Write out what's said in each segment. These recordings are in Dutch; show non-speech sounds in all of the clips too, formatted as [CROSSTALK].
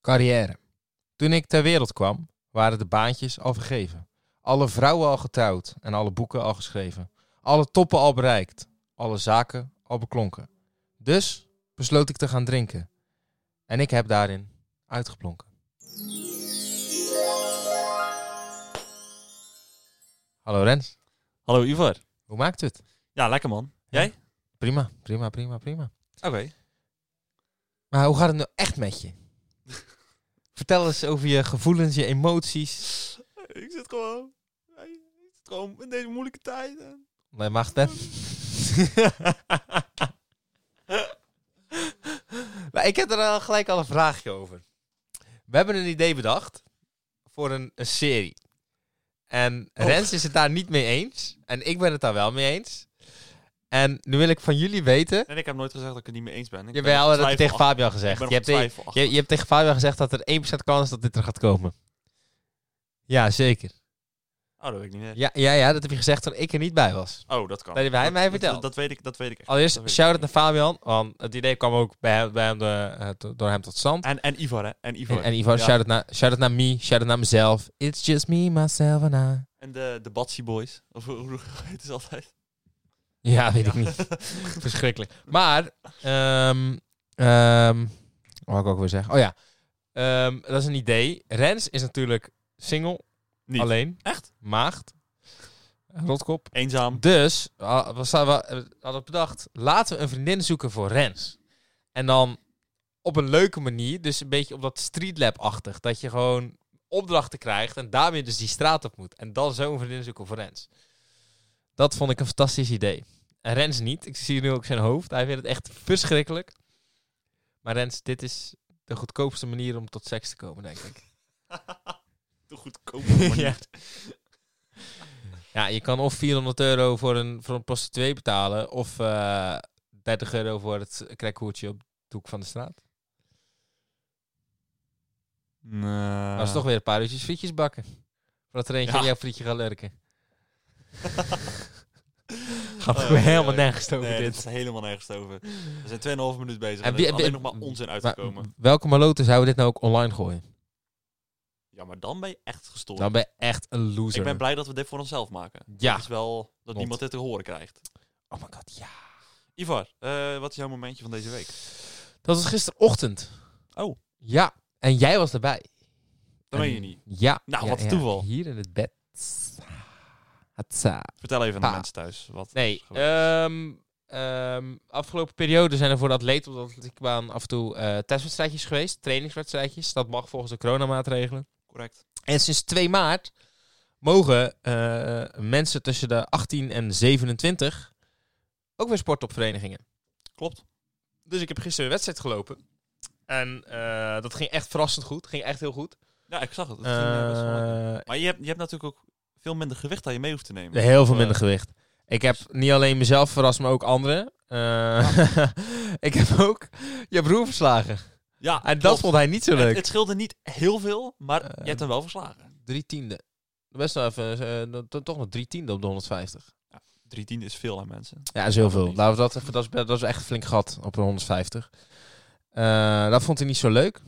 Carrière. Toen ik ter wereld kwam, waren de baantjes al vergeven. Alle vrouwen al getrouwd en alle boeken al geschreven. Alle toppen al bereikt. Alle zaken al beklonken. Dus besloot ik te gaan drinken. En ik heb daarin uitgeplonken. Hallo Rens, Hallo Ivar. hoe maakt het? Ja, lekker man. Jij? Prima, prima, prima, prima. Oké. Maar hoe gaat het nou echt met je? [LAUGHS] Vertel eens over je gevoelens, je emoties. Ik zit gewoon... Ik zit gewoon in deze moeilijke tijd. Nee, mag het, [LAUGHS] [LAUGHS] maar ik heb er al gelijk al een vraagje over. We hebben een idee bedacht voor een, een serie. En Oh. Rens is het daar niet mee eens. En ik ben het daar wel mee eens. En nu wil ik van jullie weten... En ik heb nooit gezegd dat ik het niet mee eens ben. Ik Jawel, ben dat heb je tegen. Fabian gezegd. Je hebt, je, je hebt tegen Fabian gezegd dat er 1% kans is dat dit er gaat komen. Ja, zeker. Oh, dat weet ik niet meer. Ja, ja, ja, dat heb je gezegd toen ik er niet bij was. Oh, dat kan. Dat heeft hij mij verteld. Dat, dat weet ik, dat weet ik echt. Allereerst, shout-out naar Fabian. Want het idee kwam ook bij hem, bij hem door, eh, door hem tot stand. En, en Ivar, hè. En Ivar. En, en Ivar, Ja. shout-out naar, shout naar me, shout-out naar mezelf. It's just me, myself and I. En de, de Batsy Boys. Of hoe hoe heet het altijd? Ja, weet ik niet. [LAUGHS] Verschrikkelijk. Maar, ehm ehm wat ik ook weer zeggen? Oh ja, Ehm, dat is een idee. Rens is natuurlijk single, Niet. alleen, Echt? maagd, rotkop. Eenzaam. Dus, we we hadden bedacht, laten we een vriendin zoeken voor Rens. En dan op een leuke manier, dus een beetje op dat streetlab-achtig. Dat je gewoon opdrachten krijgt en daarmee dus die straat op moet. En dan zo een vriendin zoeken voor Rens. Dat vond ik een fantastisch idee. En Rens niet. Ik zie nu ook zijn hoofd. Hij vindt het echt verschrikkelijk. Maar Rens, dit is de goedkoopste manier om tot seks te komen, denk ik. [LAUGHS] De goedkope [LAUGHS] manier. Ja. Ja, je kan of 400 euro voor een, voor een prostituee betalen, of eh 30 euro voor het krekhoertje op de hoek van de straat. Nee. Dat is toch weer een paar uurtjes frietjes bakken. Voordat er eentje Ja. in jouw frietje gaat lurken. [LAUGHS] Gaat Oh, helemaal nergens over nee, dit. dit is helemaal nergens over. We zijn 2,5 minuut bezig. En En er alleen nog maar onzin uitgekomen. welke maloten zouden dit nou ook online gooien? Ja, maar dan ben je echt gestoord. Dan ben je echt een loser. Ik ben blij dat we dit voor onszelf maken. Ja. Dat is wel dat niemand dit te horen krijgt. Oh my god, ja. Ivar, eh, wat is jouw momentje van deze week? Dat was gisterochtend. Oh. Ja, en jij was erbij. Dat meen En- je niet. Ja. Nou, ja, wat ja. toeval. Hier in het bed. Hatsa. Vertel even aan de mensen thuis. Wat Nee, ehm, ehm, afgelopen periode zijn er voor de atleten op de atletiekbaan af en toe eh testwedstrijdjes geweest. Trainingswedstrijdjes. Dat mag volgens de coronamaatregelen. Correct. En sinds 2 maart mogen eh, mensen tussen de 18 en 27 ook weer sporten op verenigingen. Klopt. Dus ik heb gisteren een wedstrijd gelopen. En eh, dat ging echt verrassend goed. Ging echt heel goed. Ja, ik zag het. Het ging. Eh, maar je hebt, je hebt natuurlijk ook veel minder gewicht dat je mee hoeft te nemen. Heel veel minder eh, gewicht. Ik heb niet alleen mezelf verrast, maar ook anderen. Eh, [LAUGHS] ik heb ook je broer verslagen. Ja, En dat vond hij niet zo leuk. het scheelde niet heel veel, maar Eh, je hebt hem wel verslagen. Drie tiende. Best wel even, to- toch nog drie tiende op de 150. Drie tiende is veel aan mensen. Ja, is heel veel. Laten we dat, even, dat, is, dat is echt een flink gat op de 150. Eh, dat vond hij niet zo leuk.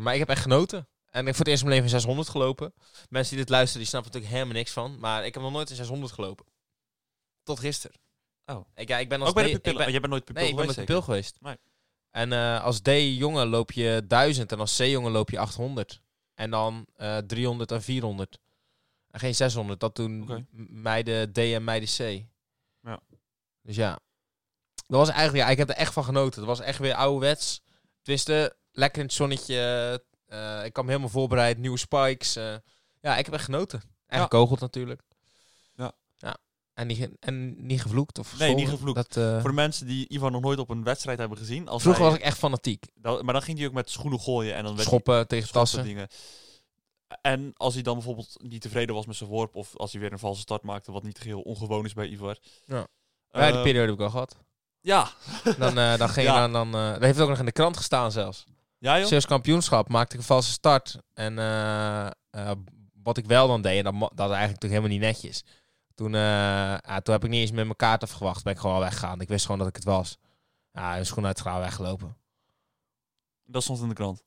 Maar ik heb echt genoten. En ik heb voor het eerst in mijn leven een 600 gelopen. Mensen die dit luisteren, die snappen natuurlijk helemaal niks van. Maar ik heb nog nooit een 600 gelopen. Tot gisteren. Oh. Ik, ja, ik ben als Ook bij de ben- Oh, jij bent nooit pupil Nee, ik ben met geweest, geweest. Nee. En eh, als D-jongen loop je 1000 en als C-jongen loop je 800. En dan eh 300 en 400. En geen 600. Dat doen meiden D en meiden C. Ja. Dus ja. Dat was eigenlijk, ja, ik heb er echt van genoten. Het was echt weer ouderwets. Tenminste, lekker in het zonnetje. Eh, ik kwam helemaal voorbereid. Nieuwe spikes. eh. ja, ik heb echt genoten. En Ja. gekogeld natuurlijk. Ja. ja. En, niet, en niet gevloekt of Nee, niet gevloekt. Dat, eh, Voor de mensen die Ivan nog nooit op een wedstrijd hebben gezien. Als vroeger hij- was ik echt fanatiek. dat- maar dan ging hij ook met schoenen gooien en dan werd hij- Schoppen tegen schoppen tassen. dingen. En als hij dan bijvoorbeeld niet tevreden was met zijn worp, of als hij weer een valse start maakte, wat niet geheel ongewoon is bij Ivar. Ja. Ja, die periode heb ik al gehad. ja. Dan, dan ging [LAUGHS] Ja. dan, dan eh, dat heeft ook nog in de krant gestaan zelfs. Ja, joh. Kampioenschap maakte ik een valse start. En eh, eh, wat ik wel dan deed, en dat, eigenlijk natuurlijk helemaal niet netjes. Toen, eh, ja, toen heb ik niet eens met mijn kaart afgewacht. Ben ik gewoon weggegaan. Ik wist gewoon dat ik het was. Ja, een schoen uitgegaan, weggelopen. Dat stond in de krant.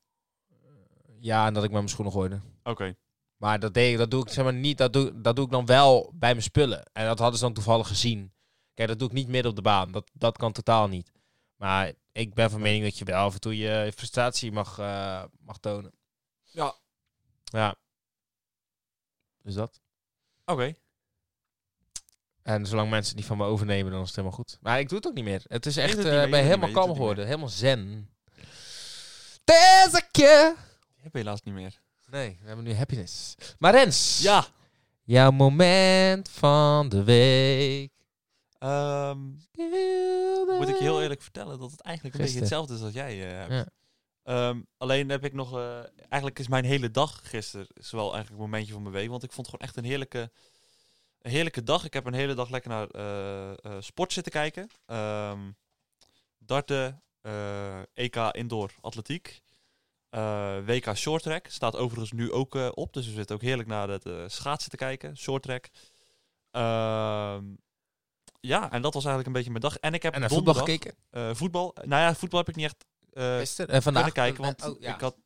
Ja, en dat ik met mijn schoenen gooide. Oké. Maar dat, deed, ik- dat doe ik zeg maar niet. Dat doe, dat doe ik dan wel bij mijn spullen. En dat hadden ze dan toevallig gezien. Kijk, dat doe ik niet midden op de baan. Dat, dat kan totaal niet. Maar ik ben van mening dat je wel af en toe je frustratie mag, eh, mag tonen. Ja. Ja. Dus dat. Oké. En zolang mensen het niet van me overnemen, dan is het helemaal goed. Maar ik doe het ook niet meer. Het is echt, eh ben je doet helemaal kalm geworden. Helemaal zen. Deze keer. Die heb je helaas niet meer. Nee, we hebben nu happiness. Maar Rens. Ja. Jouw moment van de week. Ehm, moet ik je heel eerlijk vertellen dat het eigenlijk een beetje hetzelfde is als jij eh, hebt. Ja. Ehm, alleen heb ik nog... eh, eigenlijk is mijn hele dag gisteren is wel eigenlijk een momentje van mijn week. Want ik vond het gewoon echt een heerlijke, een heerlijke dag. Ik heb een hele dag lekker naar eh, sport zitten kijken. Ehm, darten, EK Indoor Atletiek. WK Short Track staat overigens nu ook op. Dus we zitten ook heerlijk naar het schaatsen te kijken. Short Track. Ehm, ja, en dat was eigenlijk een beetje mijn dag. En ik heb En naar voetbal donderdag, gekeken? eh, voetbal. Nou ja, voetbal heb ik niet echt eh Gisteren? En vandaag? kunnen kijken. Want Oh, ja. ik had...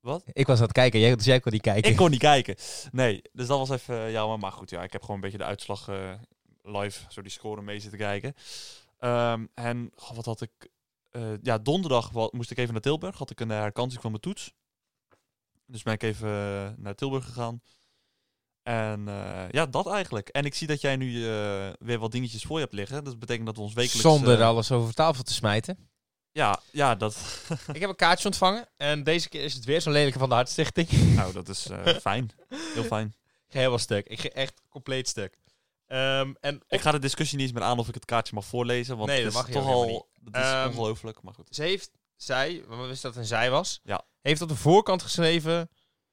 Wat? Ik was aan het kijken, jij, dus jij kon niet kijken. Ik kon niet kijken. Nee, dus dat was even eh, jammer. Maar goed, ja, ik heb gewoon een beetje de uitslag eh, live, zo die score mee zitten kijken. Ehm, en wat had ik... eh, ja, donderdag moest ik even naar Tilburg. Had ik een eh, herkansing van mijn toets. Dus ben ik even eh, naar Tilburg gegaan. En eh, ja, dat eigenlijk. En ik zie dat jij nu eh, weer wat dingetjes voor je hebt liggen. Dat betekent dat we ons wekelijks... Zonder eh, alles over tafel te smijten. Ja, ja, dat... [LAUGHS] ik heb een kaartje ontvangen. En deze keer is het weer zo'n lelijke van de Hartstichting. nou, dat is [LAUGHS] fijn. Heel fijn. Ik ga helemaal stuk. Ik ga echt compleet stuk. Ehm, en Ik ga de discussie niet eens meer aan of ik het kaartje mag voorlezen. Want Nee, het dat is mag je toch al dat is Ehm, ongelooflijk. Maar goed. ze heeft, zij, we wisten dat het een zij was, Ja. heeft op de voorkant geschreven: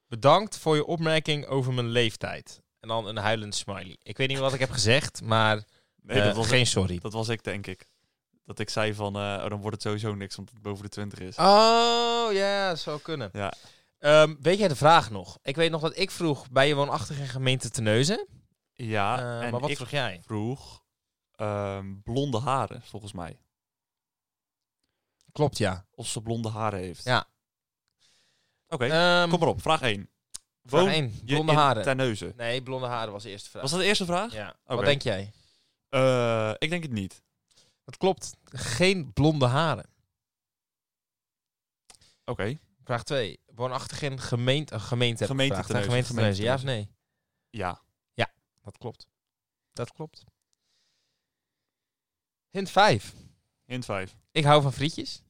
Bedankt voor je opmerking over mijn leeftijd. En dan een huilend smiley. Ik weet niet wat ik heb gezegd, maar Nee, eh, dat, was geen ik, sorry. dat was ik, denk ik. Dat ik zei van, eh, oh, dan wordt het sowieso niks, want het boven de 20 is. Oh, ja, dat zou kunnen. Ja. Ehm, weet jij de vraag nog? Ik weet nog dat ik vroeg bij je woonachtige gemeente Terneuzen. Ja, Eh, en maar wat ik vroeg jij? vroeg ehm, blonde haren, volgens mij. Klopt, ja. Of ze blonde haren heeft. Ja. Oké, Ehm, kom maar op. Vraag 1. Vraag Woon één. je Blonde in haren. Terneuzen? Nee, blonde haren was de eerste vraag. Was dat de eerste vraag? Ja. Oké. Wat denk jij? Eh, ik denk het niet. Dat klopt. Geen blonde haren. Oké. Vraag 2. Woonachtig in gemeente, gemeente, ik Gemeente gevraagd, hè? Terneuzen, gemeente gemeente Terneuzen. Ja of nee? Ja. Dat klopt. Dat klopt. Hint 5. Hint 5. Ik hou van frietjes.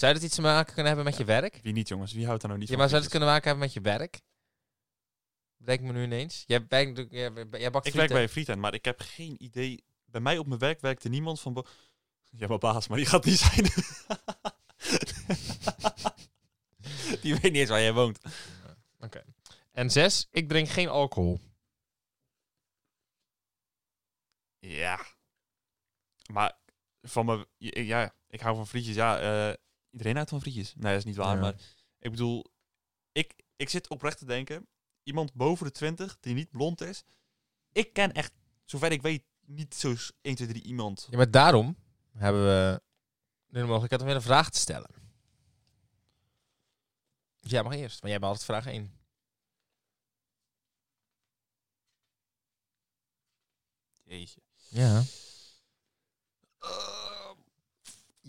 Zou dat iets te maken kunnen hebben met je werk? Wie niet, jongens? Wie houdt daar nou niet Ja, van? maar zou het kunnen maken hebben met je werk? Bedenk me nu ineens. Jij, bakt, jij, jij bakt Ik werk frieten. bij een frietent, maar ik heb geen idee. Bij mij op mijn werk werkte niemand van... Ja, mijn baas, maar die gaat niet zijn. [LAUGHS] die weet niet eens waar jij woont. En 6. Ik drink geen alcohol. Ja. Maar van me... Ja, ik hou van frietjes. Ja, eh, iedereen houdt van frietjes. Nee, dat is niet waar. Ja. Maar ik bedoel... Ik, ik zit oprecht te denken... Iemand boven de 20 die niet blond is... Ik ken echt, zover ik weet, niet zo 1, 2, 3 iemand. Ja, maar daarom hebben we nu de mogelijkheid om weer een vraag te stellen. Dus jij mag eerst, want jij behaalt vraag 1. Jeetje. Ja.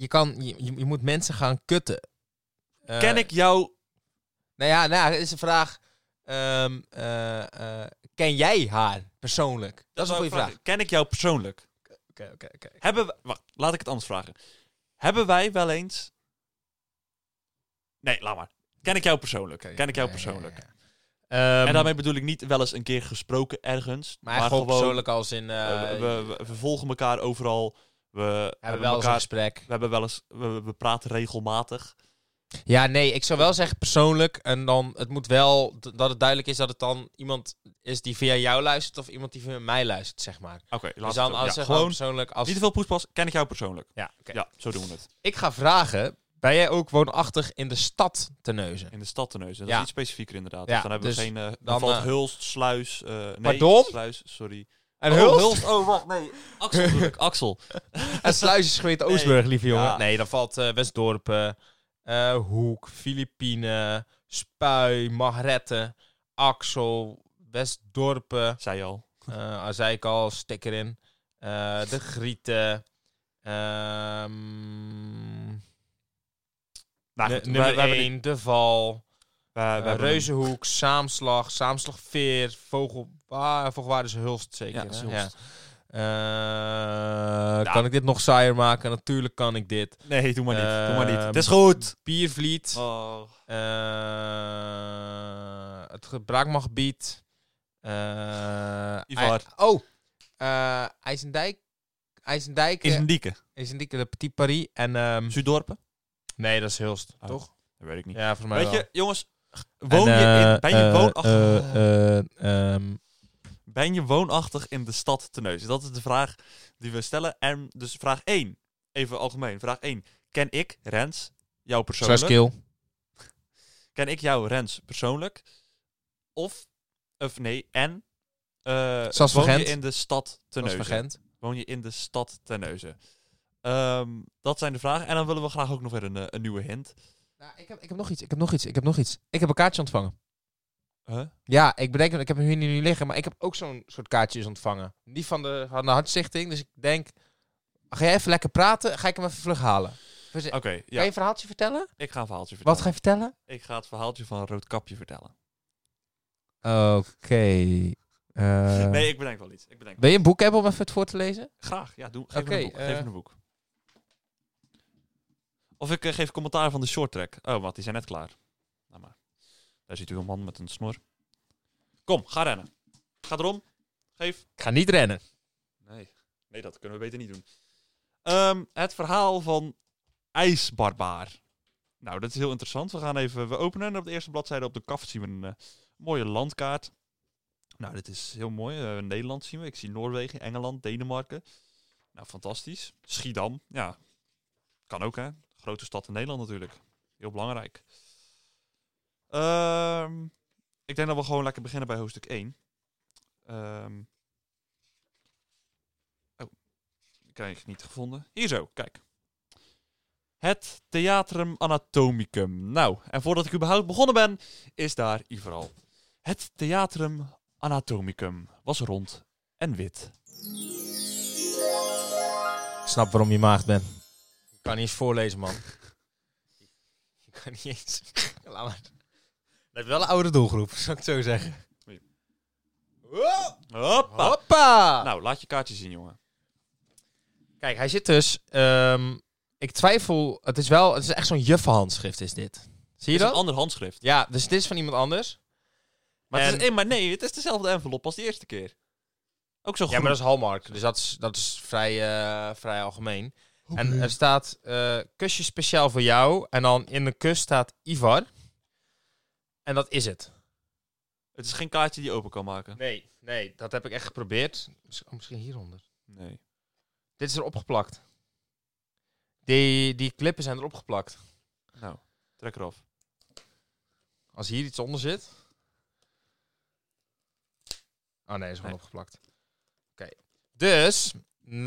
Je, kan, je, je, moet mensen gaan kutten. Eh, Ken ik jou... Nou ja, nou, is een vraag. ehm, eh, eh, ken jij haar persoonlijk? Dat is een goede vraag. Ken ik jou persoonlijk? Oké, oké, oké. Hebben we... Wacht, laat ik het anders vragen. Hebben wij wel eens... Nee, laat maar. Ken ik jou persoonlijk? Ken ik jou ja, persoonlijk? ja, ja. Ehm, En daarmee bedoel ik niet wel eens een keer gesproken ergens. maar, gewoon persoonlijk als in... we, we, we volgen elkaar overal. We hebben hebben, wel eens een gesprek. we hebben wel eens... We, we praten regelmatig. Ja, nee, ik zou wel zeggen persoonlijk. En dan, het moet wel dat het duidelijk is dat het dan iemand is die via jou luistert of iemand die via mij luistert, zeg maar. Oké, Dus laat dan als ja, gewoon... persoonlijk als. Niet te veel poespas. Ken ik jou persoonlijk? Ja. Ja, zo doen we het. Ik ga vragen. Ben jij ook woonachtig in de stad te neuzen? In de stad te neuzen. Dat Ja. is iets specifieker inderdaad. Ja, Dus dan hebben dus we geen... eh dan, dan valt eh, Hulst, Sluis... eh nee, Pardon? Sluis, sorry. En oh, Hulst? Oh, wacht, nee. Axel bedoel ik. Axel. [LAUGHS] En Sluis is gemeente. Oostburg, lieve jongen. Ja. Nee, dan valt eh, Westdorp, eh, eh, Hoek, Filipine, Spui, Magretten, Axel, Westdorpen, Zei al. eh als zei ik al, stik erin. Eh, de Grieten. Nou, goed, we- nummer we hebben 1, De Val. Reuzenhoek, Saamslag, Saamslagveer, Vogel, ah, Vogelwaarde is Hulst zeker. Ja? Hulst. Eh, Kan ik dit nog saaier maken? Natuurlijk kan ik dit. Nee, doe maar niet. doe maar niet. Ehm, Het is goed. Piervliet. Oh. eh, het gebruikmachtgebied. eh Ivar. Oh, IJsendijk. IJsendijk. Is eh, een dieke. IJsendijk, de Petit Paris. En, ehm, Zuidorpen? nee, dat is Hulst, Oh. toch? Dat weet ik niet. Ja, mij Weet wel. je, jongens, woon En, je in, ben je woonachtig, ehm, ben je woonachtig in de stad Terneuzen? Dat is de vraag die we stellen. En dus vraag 1, even algemeen. Vraag 1, ken ik, Rens, jou persoonlijk? Slash. [LAUGHS] Ken ik jou, Rens, persoonlijk? Of, of nee, en woon je in de stad Terneuzen? Woon je in de stad Terneuzen? Ehm, dat zijn de vragen. En dan willen we graag ook nog weer een, eh, een nieuwe hint. Nou, ik, heb, ik heb nog iets, ik heb nog iets, ik heb nog iets. Ik heb een kaartje ontvangen. Huh? Ja, ik bedenk, ik heb hem hier nu liggen, maar ik heb ook zo'n soort kaartjes ontvangen. Die van de, van de Hartstichting, dus ik denk, ga jij even lekker praten, ga ik hem even vlug halen. Oké, Kan je ja. een verhaaltje vertellen? Ik ga een verhaaltje vertellen. Wat ga je vertellen? Ik ga het verhaaltje van Roodkapje vertellen. Oké. eh, nee, ik bedenk wel iets. Ik bedenk Wil je een boek hebben om even het voor te lezen? Graag, ja, doe. Geef me een boek. Geef eh. me een boek. Of ik eh, geef commentaar van de short track. Oh, want die zijn net klaar. Nou maar. Daar ziet u een man met een snor. Kom, ga rennen. Ga erom. Geef. Ik ga niet rennen. Nee. Nee, dat kunnen we beter niet doen. Ehm, het verhaal van IJsbarbaar. Nou, dat is heel interessant. We gaan even... We openen en op de eerste bladzijde op de kaft zien we een eh, mooie landkaart. Nou, dit is heel mooi. Eh, Nederland zien we. Ik zie Noorwegen, Engeland, Denemarken. Nou, fantastisch. Schiedam. Ja, kan ook hè. Grote stad in Nederland natuurlijk. Heel belangrijk. Ehm, ik denk dat we gewoon lekker beginnen bij hoofdstuk 1. Ehm oh, die krijg ik niet gevonden. Hier zo, kijk. Het Theatrum Anatomicum. Nou, en voordat ik überhaupt begonnen ben, is daar Ivar al. Het Theatrum Anatomicum was rond en wit. Ik snap waarom je maagd bent. Ik kan niet eens voorlezen, man. [LAUGHS] Ik kan niet eens. [LAUGHS] Laat maar. Dat is wel een oude doelgroep, [LAUGHS] zou ik het zo zeggen. Hoppa! Hoppa! Nou, laat je kaartje zien, jongen. Kijk, hij zit dus. ehm, ik twijfel. Het is wel. Het is echt zo'n juffenhandschrift, is dit. Zie je Het is dat? een ander handschrift. Ja, dus dit is van iemand anders. Maar, het is, maar nee, het is dezelfde envelop als de eerste keer. Ook zo Ja, maar dat is Hallmark. Dus dat is, dat is vrij, eh, vrij algemeen. En er staat eh, kusje speciaal voor jou. En dan in de kus staat Ivar. En dat is het. Het is geen kaartje die je open kan maken. Nee, nee, dat heb ik echt geprobeerd. Miss- oh, misschien hieronder. Nee. Dit is erop geplakt. Die, die klippen zijn erop geplakt. Nou, trek eraf. Als hier iets onder zit. Oh nee, is gewoon Nee. opgeplakt. Oké. Dus,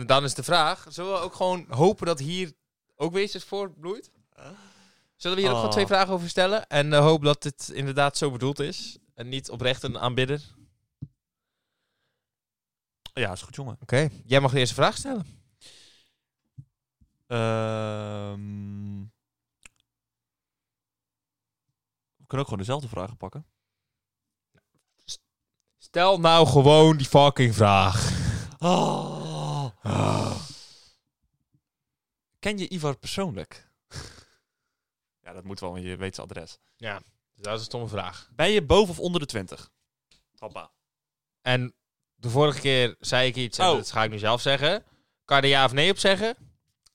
dan is de vraag: zullen we ook gewoon hopen dat hier ook weer iets voortbloeit? Zullen we hier ook gewoon Oh. twee vragen over stellen? En uh, hoop dat het inderdaad zo bedoeld is. En niet oprecht een aanbidder. Ja, is goed, jongen. Oké. Jij mag de eerste vraag stellen. Ehm we kunnen ook gewoon dezelfde vragen pakken. Stel nou gewoon die fucking vraag. Oh. Ken je Ivar persoonlijk? [LAUGHS] ja, dat moet wel, want je weet zijn adres. Ja, dat is een stomme vraag. Ben je boven of onder de 20? Hoppa. En de vorige keer zei ik iets en Oh. dat ga ik nu zelf zeggen. Kan je er ja of nee op zeggen?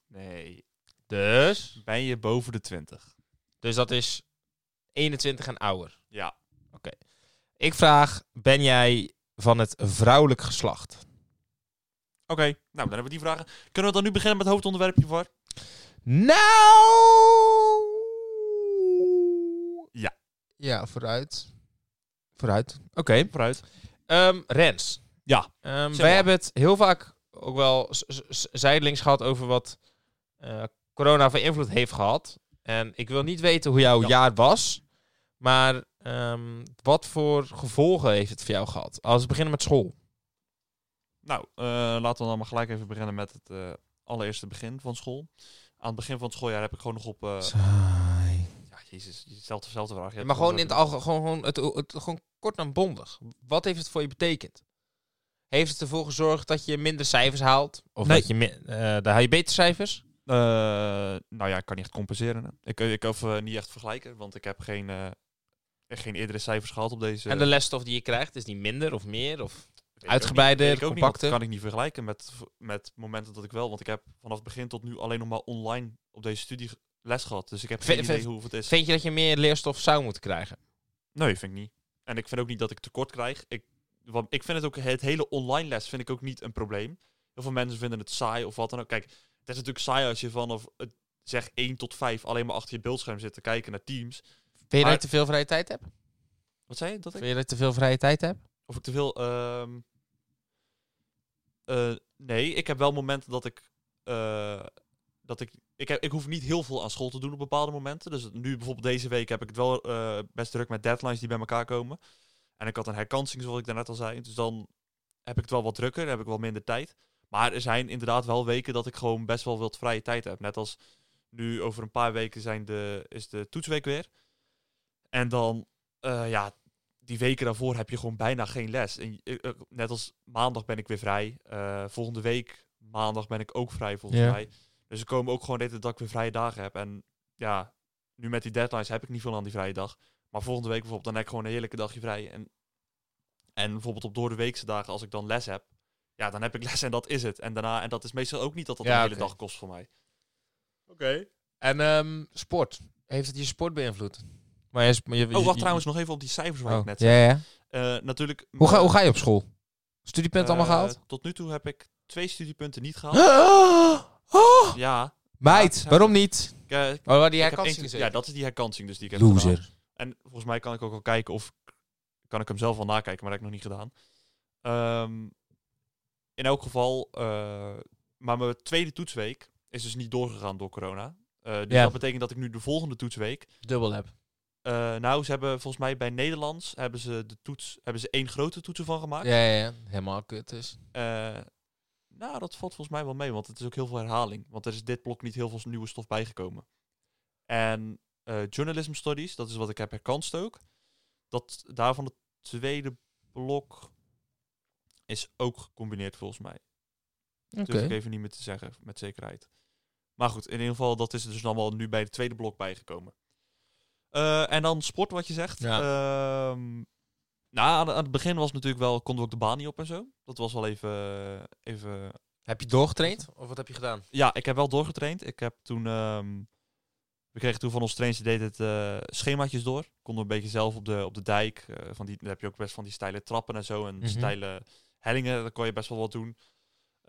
Nee. Dus? Ben je boven de 20? Dus dat is 21 en ouder. Ja. Ik vraag, ben jij van het vrouwelijk geslacht? Oké, nou dan hebben we die vragen. Kunnen we dan nu beginnen met het hoofdonderwerp, Ivar? Nou! Ja. Ja, vooruit. Vooruit. Oké. Vooruit. Ehm, Rens. Ja. Ehm, wij hebben het heel vaak ook wel zijdelings gehad over wat eh, corona voor invloed heeft gehad En ik wil niet weten hoe jouw Ja. jaar was. Maar ehm, wat voor gevolgen heeft het voor jou gehad? Als we beginnen met school. Nou, eh, laten we dan maar gelijk even beginnen met het eh, allereerste begin van school. Aan het begin van het schooljaar heb ik gewoon nog op... eh, Saai. ja, jezus, je stelt dezelfde vraag. Maar gewoon in het algemeen, gewoon, gewoon, het, het, gewoon kort en bondig. Wat heeft het voor je betekend? Heeft het ervoor gezorgd dat je minder cijfers haalt? Of Nee. dat je, eh daar haal je beter cijfers? Eh, nou ja, ik kan niet echt compenseren. hè. Ik, ik of eh, niet echt vergelijken, want ik heb geen, eh, geen eerdere cijfers gehaald op deze... en de lesstof die je krijgt, is die minder of meer? Of Niet. compacter? dat kan ik niet vergelijken met, met momenten dat ik wel. Want ik heb vanaf het begin tot nu alleen nog maar online op deze studie les gehad. Dus ik heb geen idee hoe het is. vind je dat je meer leerstof zou moeten krijgen? Nee, vind ik niet. En ik vind ook niet dat ik tekort krijg. Ik, want ik vind het ook, het hele online les vind ik ook niet een probleem. Heel veel mensen vinden het saai of wat dan ook. Kijk, het is natuurlijk saai als je vanaf, zeg 1 tot 5 alleen maar achter je beeldscherm zit te kijken naar Teams. Vind je Maar- dat je te veel vrije tijd hebt? Wat zei je? Dat ik? Vind je dat je te veel vrije tijd hebt? Of ik te veel. ehm, eh, nee, ik heb wel momenten dat ik. eh, dat ik. Ik, heb, ik hoef niet heel veel aan school te doen op bepaalde momenten. Dus nu bijvoorbeeld deze week heb ik het wel eh, best druk met deadlines die bij elkaar komen. En ik had een herkansing, zoals ik daarnet al zei. Dus dan heb ik het wel wat drukker, heb ik wel minder tijd. Maar er zijn inderdaad wel weken dat ik gewoon best wel wat vrije tijd heb. Net als nu over een paar weken zijn de, is de toetsweek weer. En dan, ja, die weken daarvoor heb je gewoon bijna geen les. En, je- eh, eh, net als maandag ben ik weer vrij. Eh, volgende week maandag ben ik ook vrij volgens Ja. mij. Dus er komen ook gewoon tijd dat ik weer vrije dagen heb. En ja, nu met die deadlines heb ik niet veel aan die vrije dag. Maar volgende week bijvoorbeeld, dan heb ik gewoon een heerlijke dagje vrij. En, en bijvoorbeeld op door de weekse dagen, als ik dan les heb, ja, dan heb ik [LAUGHS] les en dat is het. En daarna, en dat is meestal ook niet dat dat Ja, een hele dag kost voor mij. Oké. En ehm, sport. Heeft het je sport beïnvloed? Maar je, je, Oh, je- wacht je- trouwens nog even op die cijfers waar Oh, ik net ja, zei. ja. Eh, natuurlijk. Hoe, ga, hoe ga je op school? Studiepunten allemaal eh, gehaald? Tot nu toe heb ik twee studiepunten niet gehaald. [GASPS] Oh, Ja. meid, Ja, waarom niet? Ik, Oh, waar die herkansing ja, dat is die herkansing dus die ik heb gedaan. Loser. En volgens mij kan ik ook al kijken of kan ik hem zelf wel nakijken, maar dat heb ik nog niet gedaan. Ehm, in elk geval, eh, maar mijn tweede toetsweek is dus niet doorgegaan door corona. Eh, dus Ja. dat betekent dat ik nu de volgende toetsweek. Dubbel heb. Eh, nou, ze hebben volgens mij bij Nederlands hebben ze de toets hebben ze één grote toets ervan gemaakt. Ja, ja, ja. Helemaal kut dus. Eh, nou, dat valt volgens mij wel mee, want het is ook heel veel herhaling. Want er is dit blok niet heel veel nieuwe stof bijgekomen. En eh, journalism studies, dat is wat ik heb herkanst ook. Dat daarvan het tweede blok is ook gecombineerd volgens mij. Oké. Durf ik even niet meer te zeggen met zekerheid. Maar goed, in ieder geval, dat is dus allemaal nu bij het tweede blok bijgekomen. Eh, en dan sport, wat je zegt. Ja. Ehm, nou, aan, aan het begin was natuurlijk wel, konden we ook de baan niet op en zo. Dat was wel even, even Heb je doorgetraind? Of wat heb je gedaan? ja, ik heb wel doorgetraind. Ik heb toen. ehm, we kregen toen van ons trainer deed het eh, schemaatjes door. Konden we een beetje zelf op de, op de dijk. eh, van die, dan heb je ook best van die steile trappen en zo. En Mhm. steile hellingen. Daar kon je best wel wat doen.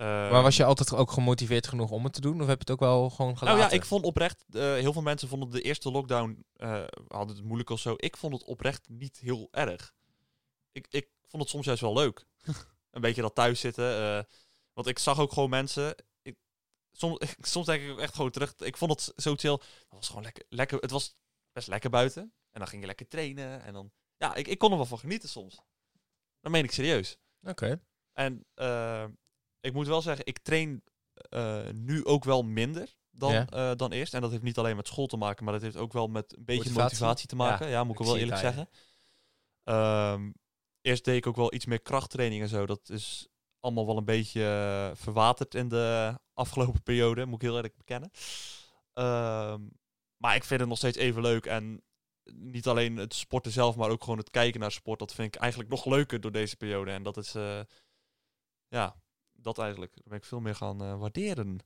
Eh, maar was je altijd ook gemotiveerd genoeg om het te doen? Of heb je het ook wel gewoon gelaten? Nou ja, ik vond oprecht. eh, heel veel mensen vonden de eerste lockdown. eh, hadden het moeilijk of zo. Ik vond het oprecht niet heel erg. Ik, ik vond het soms juist wel leuk. [LAUGHS] een beetje dat thuis zitten. want ik zag ook gewoon mensen. Ik, soms, [LAUGHS] soms denk ik ook echt gewoon terug. Ik vond het zo chill. Het was gewoon lekker, lekker. Het was best lekker buiten. En dan ging je lekker trainen. En dan. Ja, ik, ik kon er wel van genieten soms. Dat meen ik serieus. Oké. En ik moet wel zeggen, ik train eh, nu ook wel minder dan, Ja. eh, dan eerst. En dat heeft niet alleen met school te maken, maar dat heeft ook wel met een beetje Motivatie? motivatie, te maken. Ja, moet ik ik wel eerlijk zeggen. Ehm, eerst deed ik ook wel iets meer krachttraining en zo. Dat is allemaal wel een beetje eh, verwaterd in de afgelopen periode, moet ik heel eerlijk bekennen. Ehm, maar ik vind het nog steeds even leuk. En niet alleen het sporten zelf, maar ook gewoon het kijken naar sport. Dat vind ik eigenlijk nog leuker door deze periode. En dat is, ja, dat eigenlijk. Daar ben ik veel meer gaan eh, waarderen.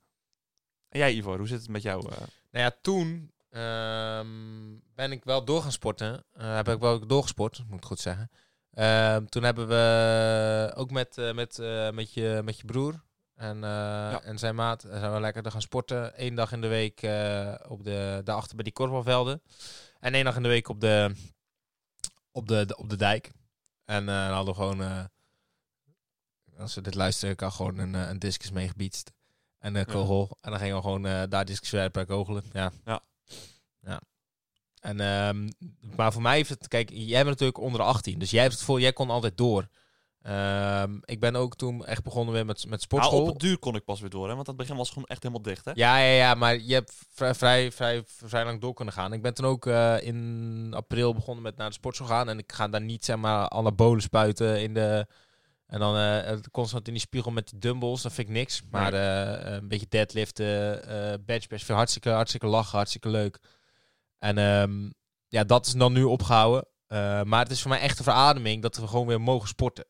En jij, Ivo, hoe zit het met jou? eh? Nou ja, toen ehm, ben ik wel door gaan sporten. Eh, heb ik wel doorgesport, moet ik goed zeggen. Ehm, toen hebben we ook met, met, met, je, met je broer en, en zijn maat zijn we lekker te gaan sporten. Eén dag in de week op de, daarachter bij die korfbalvelden. En één dag in de week op de, op de, op de dijk. En dan hadden we gewoon, als ze dit luisteren, ik had gewoon een, eh, een discus meegebiedst. En een kogel. En dan gingen we gewoon eh, daar discus werpen en kogelen. Ja. Ja. En, ehm, maar voor mij heeft het, kijk, jij bent natuurlijk onder de 18, dus jij hebt het voor, jij kon altijd door. Ehm, ik ben ook toen echt begonnen weer met, met Nou, sportschool. op het duur kon ik pas weer door, hè? Want aan het begin was gewoon echt helemaal dicht, hè? Ja, ja, ja, maar je hebt vrij, vrij, vrij, vrij lang door kunnen gaan. Ik ben toen ook eh, in april begonnen met naar de sportschool gaan. En ik ga daar niet, zeg maar, anabolen spuiten in de... En dan eh, constant in die spiegel met die dumbbells, dat vind ik niks. Maar eh, een beetje deadliften, eh bench press, vind ik hartstikke, hartstikke lachen, hartstikke leuk. En ehm, ja, dat is dan nu opgehouden. Eh, maar het is voor mij echt een verademing dat we gewoon weer mogen sporten.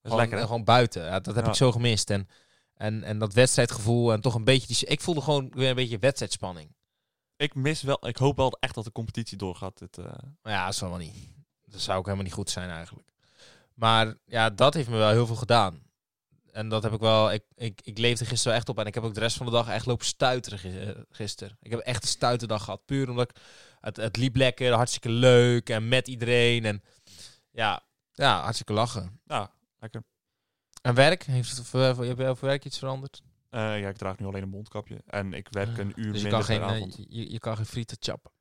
Dat is lekker, hè? gewoon buiten. Ja, dat heb Ja. ik zo gemist. En, en, en dat wedstrijdgevoel en toch een beetje... Die, ik voelde gewoon weer een beetje wedstrijdspanning. Ik mis wel... Ik hoop wel echt dat de competitie doorgaat. Dit, eh, ja, dat zal wel niet. Dat zou ook helemaal niet goed zijn eigenlijk. Maar ja, dat heeft me wel heel veel gedaan. En dat heb ik wel... Ik, ik, ik leefde gisteren wel echt op. En ik heb ook de rest van de dag echt lopen stuiteren eh, gisteren. Ik heb echt een stuiterdag gehad. Puur omdat ik, het, het liep lekker, hartstikke leuk. En met iedereen. En ja, ja hartstikke lachen. ja, lekker. En werk? Heeft het voor, heb jij voor werk iets veranderd? Eh, ja, ik draag nu alleen een mondkapje. En ik werk een uur Dus je minder kan, geen, eh, avond. je, je kan geen frieten chappen.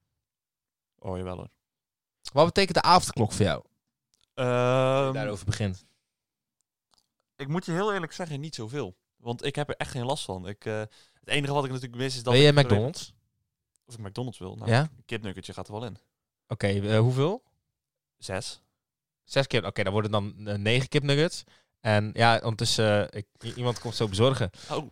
Oh, jawel hoor. Wat betekent de avondklok voor jou? Ehm, daarover begint. ik moet je heel eerlijk zeggen, niet zoveel. Want ik heb er echt geen last van. Ik, eh, het enige wat ik natuurlijk mis is dat Ben je. McDonald's? Of ik McDonald's wil. Nou, Ja? een kipnuggetje gaat er wel in. Oké, eh, hoeveel? Zes. Zes kip. Oké, dan worden dan eh, negen kipnuggets. En ja, ondertussen, ik, iemand komt zo bezorgen. Oh,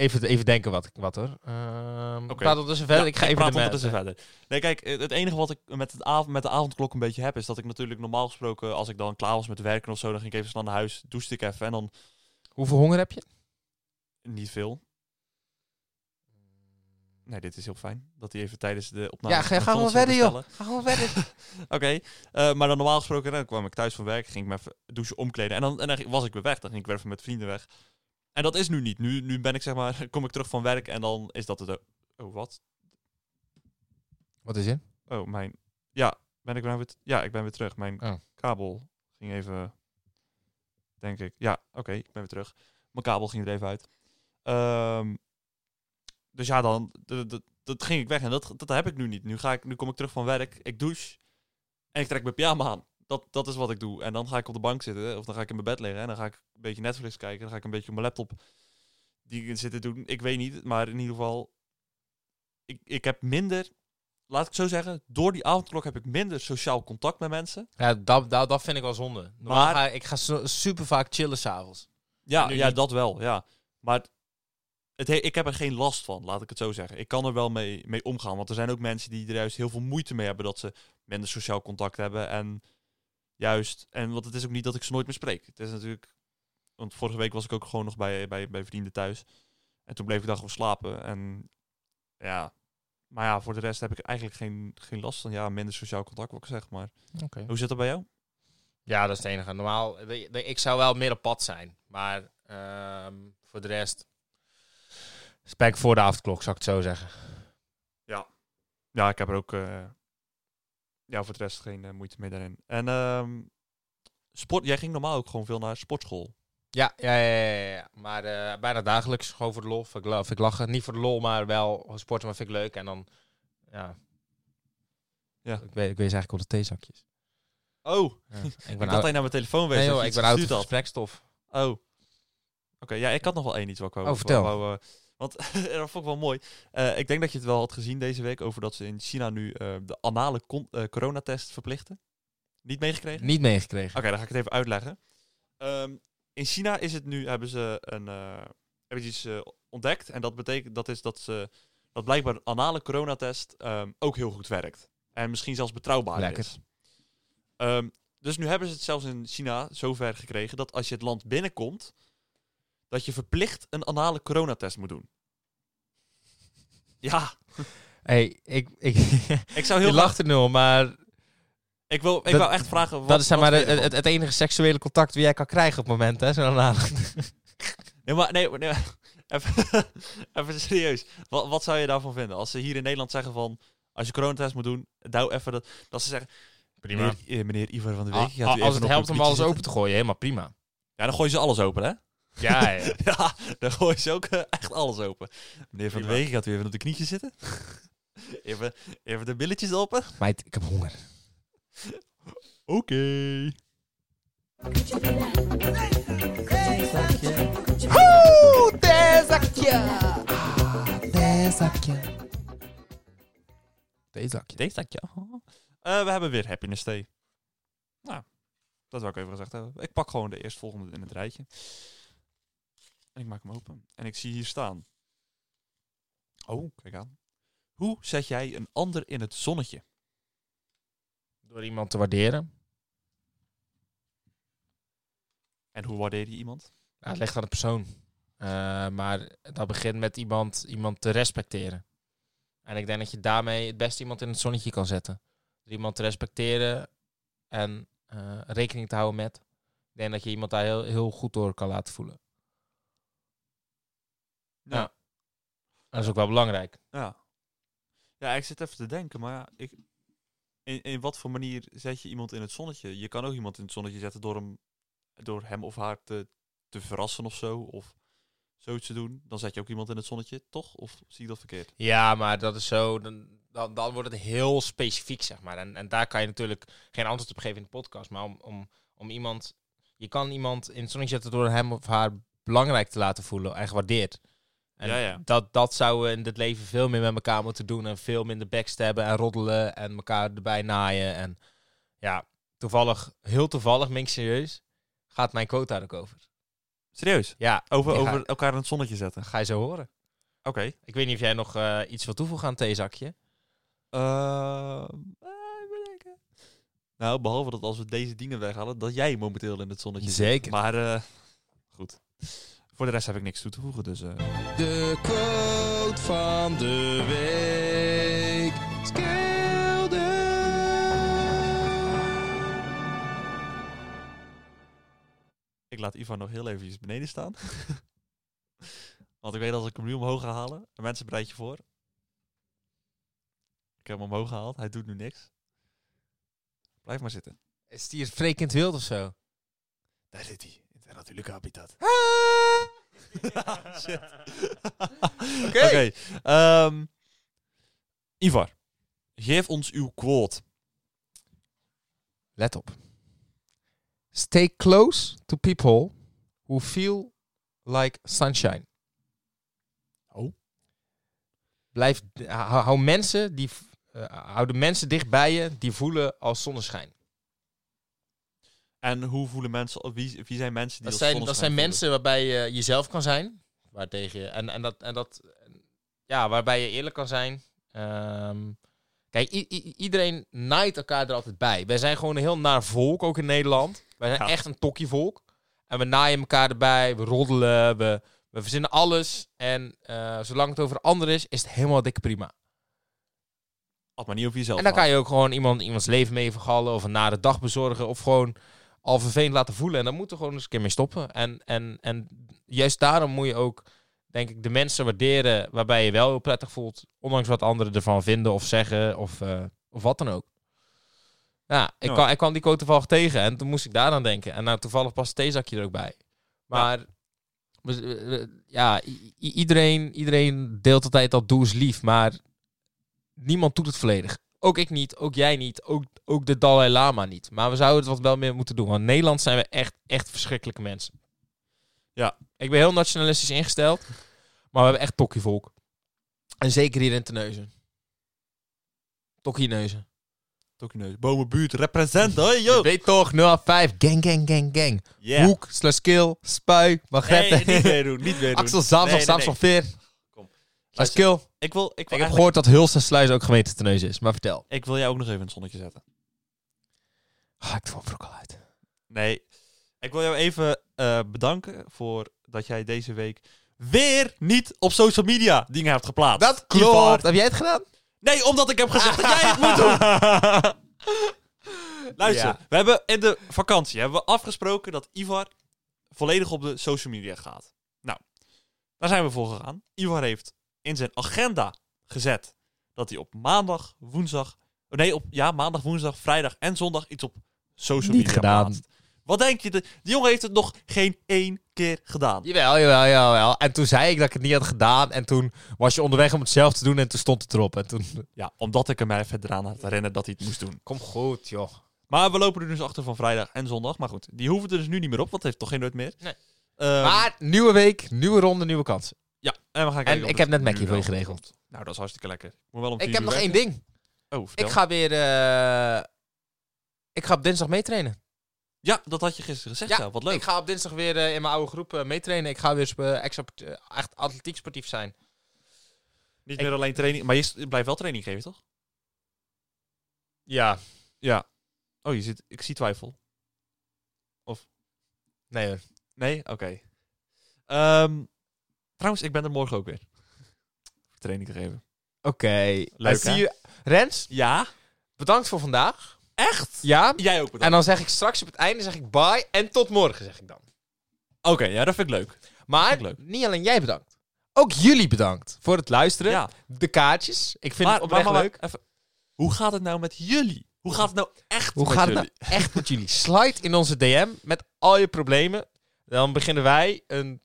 even, even denken wat, wat hoor. Ehm Oké. Praat ondertussen verder. ik ga even praat ondertussen verder. Nee, kijk, het enige wat ik met, het avond, met de avondklok een beetje heb, is dat ik natuurlijk normaal gesproken, als ik dan klaar was met werken of zo, dan ging ik even snel naar huis, douchte ik even en dan Hoeveel honger heb je? niet veel. Nee, dit is heel fijn. Dat hij even tijdens de opname... ja, ga, gewoon verder joh. Ga gewoon verder. [LAUGHS] Oké, eh, maar dan normaal gesproken, dan kwam ik thuis van werk, ging ik me even douchen, omkleden en dan, en dan was ik weer weg. Dan ging ik weer even met vrienden weg. En dat is nu niet. Nu, nu ben ik zeg maar, [LAUGHS] kom ik terug van werk en dan is dat het... Oh, wat? wat is er? Oh, mijn... Ja, ben ik nou weer... Ja, ik ben weer terug. Mijn Oh. kabel ging even... Denk ik. Ja, oké, ik ben weer terug. Mijn kabel ging er even uit. Ehm, dus ja, dan... Dat ging ik weg en dat, dat heb ik nu niet. Nu, ga ik, nu kom ik terug van werk, ik douche en ik trek mijn pyjama aan. Dat, dat is wat ik doe. En dan ga ik op de bank zitten of dan ga ik in mijn bed liggen en dan ga ik een beetje Netflix kijken. Dan ga ik een beetje op mijn laptop die zitten doen. Ik weet niet, maar in ieder geval... Ik, ik heb minder laat ik zo zeggen, door die avondklok heb ik minder sociaal contact met mensen. Ja, dat, dat, dat vind ik wel zonde. Normaal Maar- ga, ik ga super vaak chillen s'avonds. Ja, ja niet. dat wel, ja. Maar het he- ik heb er geen last van, laat ik het zo zeggen. Ik kan er wel mee, mee omgaan, want er zijn ook mensen die er juist heel veel moeite mee hebben dat ze minder sociaal contact hebben. En juist, en want het is ook niet dat ik ze nooit meer spreek. Het is natuurlijk, want vorige week was ik ook gewoon nog bij, bij, bij vrienden thuis. En toen bleef ik dan gewoon slapen. En ja, maar ja, voor de rest heb ik eigenlijk geen, geen last van, ja, minder sociaal contact, wat ik zeg. Maar Oké. hoe zit dat bij jou? Ja, dat is het enige. Normaal, ik zou wel meer op pad zijn. Maar ehm, voor de rest... Spijk voor de avondklok, zou ik het zo zeggen. Ja, ik heb er ook eh, ja, voor de rest geen eh, moeite mee daarin. En ehm, sport, jij ging normaal ook gewoon veel naar sportschool. Ja, ja, ja, ja, ja. maar eh, bijna dagelijks. Gewoon voor de lol. Vind ik, la- vind ik lachen. Niet voor de lol, maar wel sporten, maar vind ik leuk. En dan, ja. Ja. Ik, weet, ik wees eigenlijk op de theezakjes. Oh, Ja. ik [LAUGHS] ik ben dacht oud. dat je naar mijn telefoon wees. Nee, dat joh, je ik ben oud gesprekstof. had. Oh. Oké, ja, ik had nog wel één iets wat ik wou, Oh, vertel. wou, eh, want [LAUGHS] dat vond ik wel mooi. Eh, ik denk dat je het wel had gezien deze week over dat ze in China nu eh, de anale eh, coronatest verplichten. Niet meegekregen? Niet meegekregen. Oké, dan ga ik het even uitleggen. Ehm, in China is het nu, hebben ze een, hebben iets ontdekt. En dat betekent dat is dat ze dat blijkbaar een anale coronatest ehm, ook heel goed werkt. En misschien zelfs betrouwbaar Lekker. is. Ehm, dus nu hebben ze het zelfs in China zover gekregen dat als je het land binnenkomt, dat je verplicht een anale coronatest moet doen. [LAUGHS] Ja, hey, ik, ik, [LAUGHS] ik zou heel je lacht er nu maar Ik wil, ik Dat- wou echt vragen. Wat, dat is zeg maar het, enige seksuele contact die jij kan krijgen op het moment, hè? Zo'n. [LAUGHS] Nee, maar nee, nee even, even serieus. Wat, wat zou je daarvan vinden? Als ze hier in Nederland zeggen van, als je coronatest moet doen, douw even dat, dat ze zeggen, meneer, eh, meneer Ivar van de Week, Ah, gaat u als het helpt om alles open te gooien, helemaal prima. Ja, dan gooien ze alles open, hè? Ja, ja. [LAUGHS] ja, dan gooien ze ook eh, echt alles open. Meneer van de. Week, gaat u even op de knietjes zitten? [LAUGHS] Even, even de billetjes open. Meid, ik heb honger. Oké. Theezakje. Ah, theezakje. Theezakje. Deze dat ja. Eh, we hebben weer Happiness Day. Nou, dat wil ik even gezegd hebben. Ik pak gewoon de eerstvolgende in het rijtje. En ik maak hem open. En ik zie hier staan. Oh, kijk aan. Hoe zet jij een ander in het zonnetje? Door iemand te waarderen. En hoe waardeer je iemand? Ja, het ligt aan de persoon. Eh, maar dat begint met iemand, iemand te respecteren. En ik denk dat je daarmee het beste iemand in het zonnetje kan zetten. Door iemand te respecteren en eh, rekening te houden met. Ik denk dat je iemand daar heel, heel goed door kan laten voelen. Ja. Dat is ook wel belangrijk. Ja. Ja, ik zit even te denken, maar ja, ik, in, in wat voor manier zet je iemand in het zonnetje? Je kan ook iemand in het zonnetje zetten door hem, door hem of haar te, te verrassen of zo. Of zoiets te doen. Dan zet je ook iemand in het zonnetje, toch? Of zie ik dat verkeerd? Ja, maar dat is zo. Dan, dan, dan wordt het heel specifiek, zeg maar. En, en daar kan je natuurlijk geen antwoord op geven in de podcast. Maar om, om, om iemand. Je kan iemand in het zonnetje zetten door hem of haar belangrijk te laten voelen en gewaardeerd. En Ja, ja. Dat, dat zouden we in dit leven veel meer met elkaar moeten doen. En veel minder backstabben en roddelen en elkaar erbij naaien. En ja, toevallig, heel toevallig, mink serieus, gaat mijn quote daar ook over. Serieus? Ja, Over, ga- over elkaar in het zonnetje zetten. ga je zo horen. Oké. Ik weet niet of jij nog eh, iets wil toevoegen aan het theezakje. Eh, denken. Nou, behalve dat als we deze dingen weghalen, dat jij momenteel in het zonnetje zit. Zeker. Maar eh, goed. Voor de rest heb ik niks toe te voegen, dus... eh, De quote van de week. Ik laat Ivan nog heel eventjes beneden staan. [LAUGHS] Want ik weet dat als ik hem nu omhoog ga halen. En mensen bereid je voor. Ik heb hem omhoog gehaald. Hij doet nu niks. Blijf maar zitten. Is die het vrekend wild of zo? Daar zit hij. In zijn natuurlijke habitat. [LAUGHS] Shit. Oké. Ehm, Ivar. Geef ons uw quote. Let op. Stay close to people who feel like sunshine. Oh. Blijf, hou, hou mensen die, eh, hou de mensen dicht bij je die voelen als zonneschijn. En hoe voelen mensen... Wie, wie zijn mensen die Dat zijn, dat zijn voelen? mensen waarbij je jezelf kan zijn. Waartegen je, en, en, dat, en dat, ja, waarbij je eerlijk kan zijn. Ehm, kijk, iedereen naait elkaar er altijd bij. Wij zijn gewoon een heel naar volk, ook in Nederland. Wij zijn Ja. echt een tokkievolk. En we naaien elkaar erbij, we roddelen, we, we verzinnen alles. En eh, zolang het over anderen is, is het helemaal dikke prima. Als maar niet over jezelf En dan kan je ook gewoon iemand, iemands leven mee vergallen of een nare dag bezorgen of gewoon al vervelend laten voelen. En dan moet er gewoon eens een keer mee stoppen. En, en, en juist daarom moet je ook, denk ik, de mensen waarderen waarbij je wel heel prettig voelt. Ondanks wat anderen ervan vinden of zeggen of, eh, of wat dan ook. Ja, ik, Ja. Kwam, ik kwam die quote toevallig tegen en toen moest ik daar aan denken. En nou, toevallig past het theezakje er ook bij. Maar we- we- we- ja, i- iedereen, iedereen deelt altijd dat doe eens lief, maar niemand doet het volledig. Ook ik niet, ook jij niet, ook, ook de Dalai Lama niet. Maar we zouden het wat wel meer moeten doen. Want in Nederland zijn we echt, echt verschrikkelijke mensen. Ja. Ik ben heel nationalistisch ingesteld, maar we hebben echt tokkievolk. En zeker hier in Terneuzen. Tokkieneuzen. Tokkieneus. Bomenbuurt, represent, hoi, yo! weet toch, 085, gang, gang, gang, gang. Yeah. Hoek, slash kill, spui, magretten. Nee, niet meer doen, niet meer doen. [LAUGHS] Axel Zamsel, Nee, nee, nee. Veer. Kill. Ik wil, ik wil, Ik heb eigenlijk- gehoord dat Hulst en Sluis ook gemeente Terneuzen is, maar vertel. ik wil jij ook nog even in het zonnetje zetten. Ah, ik er ook al uit. Nee, ik wil jou even eh, bedanken voor dat jij deze week weer niet op social media dingen hebt geplaatst. Dat Ivar. klopt. Heb jij het gedaan? Nee, omdat ik heb gezegd dat jij het moet doen. [LAUGHS] Luister, Ja. we hebben in de vakantie hebben we afgesproken dat Ivar volledig op de social media gaat. Nou, daar zijn we voor gegaan. Ivar heeft in zijn agenda gezet dat hij op maandag, woensdag, oh nee, op ja, maandag, woensdag, vrijdag en zondag iets op social Niet media gedaan. plaatst. Wat denk je? De, die jongen heeft het nog geen één keer gedaan. Jawel, jawel, jawel. En toen zei ik dat ik het niet had gedaan. En toen was je onderweg om het zelf te doen. En toen stond het erop. En toen... [LAUGHS] Ja, omdat ik hem even eraan had herinnerd dat hij het moest doen. Kom goed, joh. Maar we lopen er dus achter van vrijdag en zondag. Maar goed, die hoeven er dus nu niet meer op, want het heeft toch geen nut meer. Nee. Ehm, maar nieuwe week, nieuwe ronde, nieuwe kansen. Ja, en we gaan kijken En of ik heb net Mackie voor je geregeld. Nou, dat is hartstikke lekker. Ik Moet wel om Ik heb nog één ding. Oh, vertel. Ik ga weer... eh, Ik ga op dinsdag meetrainen. Ja, dat had je gisteren gezegd. Ja, wat leuk. Ik ga op dinsdag weer eh, in mijn oude groep eh, meetrainen. Ik ga weer eh, extra, eh, echt atletiek sportief zijn. Niet meer alleen training, maar je, s- je blijft wel training geven, toch? Ja. Ja. Oh, je zit, ik zie twijfel. Nee hoor. Nee? Oké. Ehm, trouwens, ik ben er morgen ook weer. Training gegeven. Oké. Leuk, zie hè? je... Rens, Ja? bedankt voor vandaag. Echt? Ja. Jij ook bedankt. En dan zeg ik straks op het einde zeg ik bye en tot morgen zeg ik dan. Oké, ja, dat vind ik leuk. Maar Vind ik leuk. niet alleen jij bedankt. Ook jullie bedankt voor het luisteren. Ja. De kaartjes. Ik vind het oprecht leuk. even. Hoe gaat het nou met jullie? Hoe gaat het nou echt Hoe met gaat het jullie? nou echt met jullie? Slide in onze DM met al je problemen. Dan beginnen wij een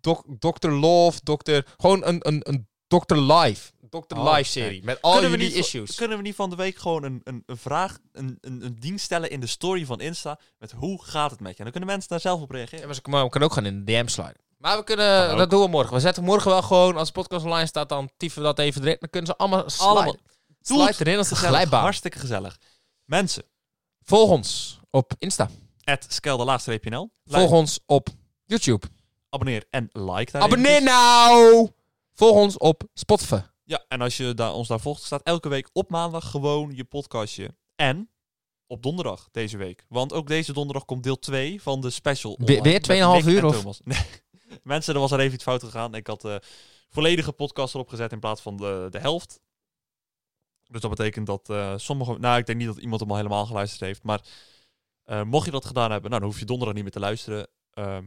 doc Dr. Love, dokter, gewoon een, een, een Dr. Live. Dr. Oh, Live serie. Met al Kunnen we, niet, issues. kunnen we niet van de week gewoon een, een, een vraag, een, een, een dienst stellen in de story van Insta met hoe gaat het met je? En dan kunnen mensen daar zelf op Ja, reageren. maar ze- maar we kunnen ook gewoon in de DM sliden. Maar we kunnen, dat doen we morgen. We zetten morgen wel gewoon, als de podcast online staat, dan typen we dat even erin. Dan kunnen ze allemaal sliden. Allemaal. Doe Slide het erin als glijbaan. hartstikke gezellig. Mensen, Volg ons op Insta. at. Volg ons op YouTube. Abonneer en like daar Abonneer eventjes. nou! Volg ons op Spotify. Ja, en als je daar, ons daar volgt, staat elke week op maandag gewoon je podcastje. En op donderdag deze week. Want ook deze donderdag komt deel 2 van de special. Online weer met 2,5 Nick uur, of? [LAUGHS] Nee. Mensen, er was er even iets fout gegaan. Ik had de volledige podcast erop gezet in plaats van de, de helft. Dus dat betekent dat eh sommige... Nou, ik denk niet dat iemand hem al helemaal geluisterd heeft. Maar eh, mocht je dat gedaan hebben, nou, dan hoef je donderdag niet meer te luisteren. Ehm,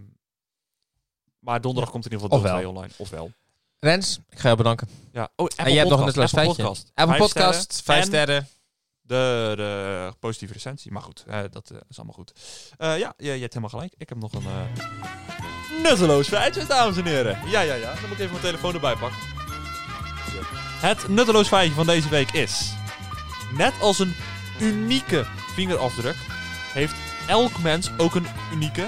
maar donderdag komt in ieder geval deel Ofwel. 2 online. Ofwel. Rens, ik ga jou bedanken. Ja. Oh, en je hebt nog een nutteloos feitje. Podcast. Apple Vijf Podcast, sterren. 5 En sterren. De, de positieve recensie. Maar goed, eh, dat eh, is allemaal goed. Eh, ja, je, je hebt helemaal gelijk. Ik heb nog een nutteloos feitje, dames en heren. Ja, ja, ja. Dan moet ik even mijn telefoon erbij pakken. Het nutteloos feitje van deze week is... Net als een unieke vingerafdruk... heeft elk mens ook een unieke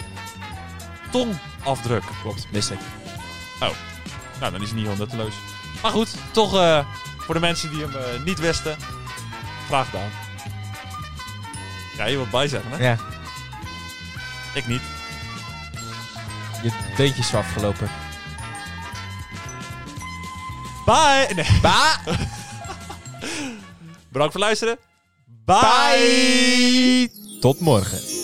tongafdruk. Klopt, mist ik. Nou, dan is het niet heel nutteloos. Maar goed, toch eh, voor de mensen die hem eh, niet wisten, graag gedaan. Ja, je wilt bijzeggen, hè? Ja, Ik niet. je beentje is afgelopen. Bye! Nee, Ba! [LAUGHS] bedankt voor het luisteren. Bye! Bye! Tot morgen.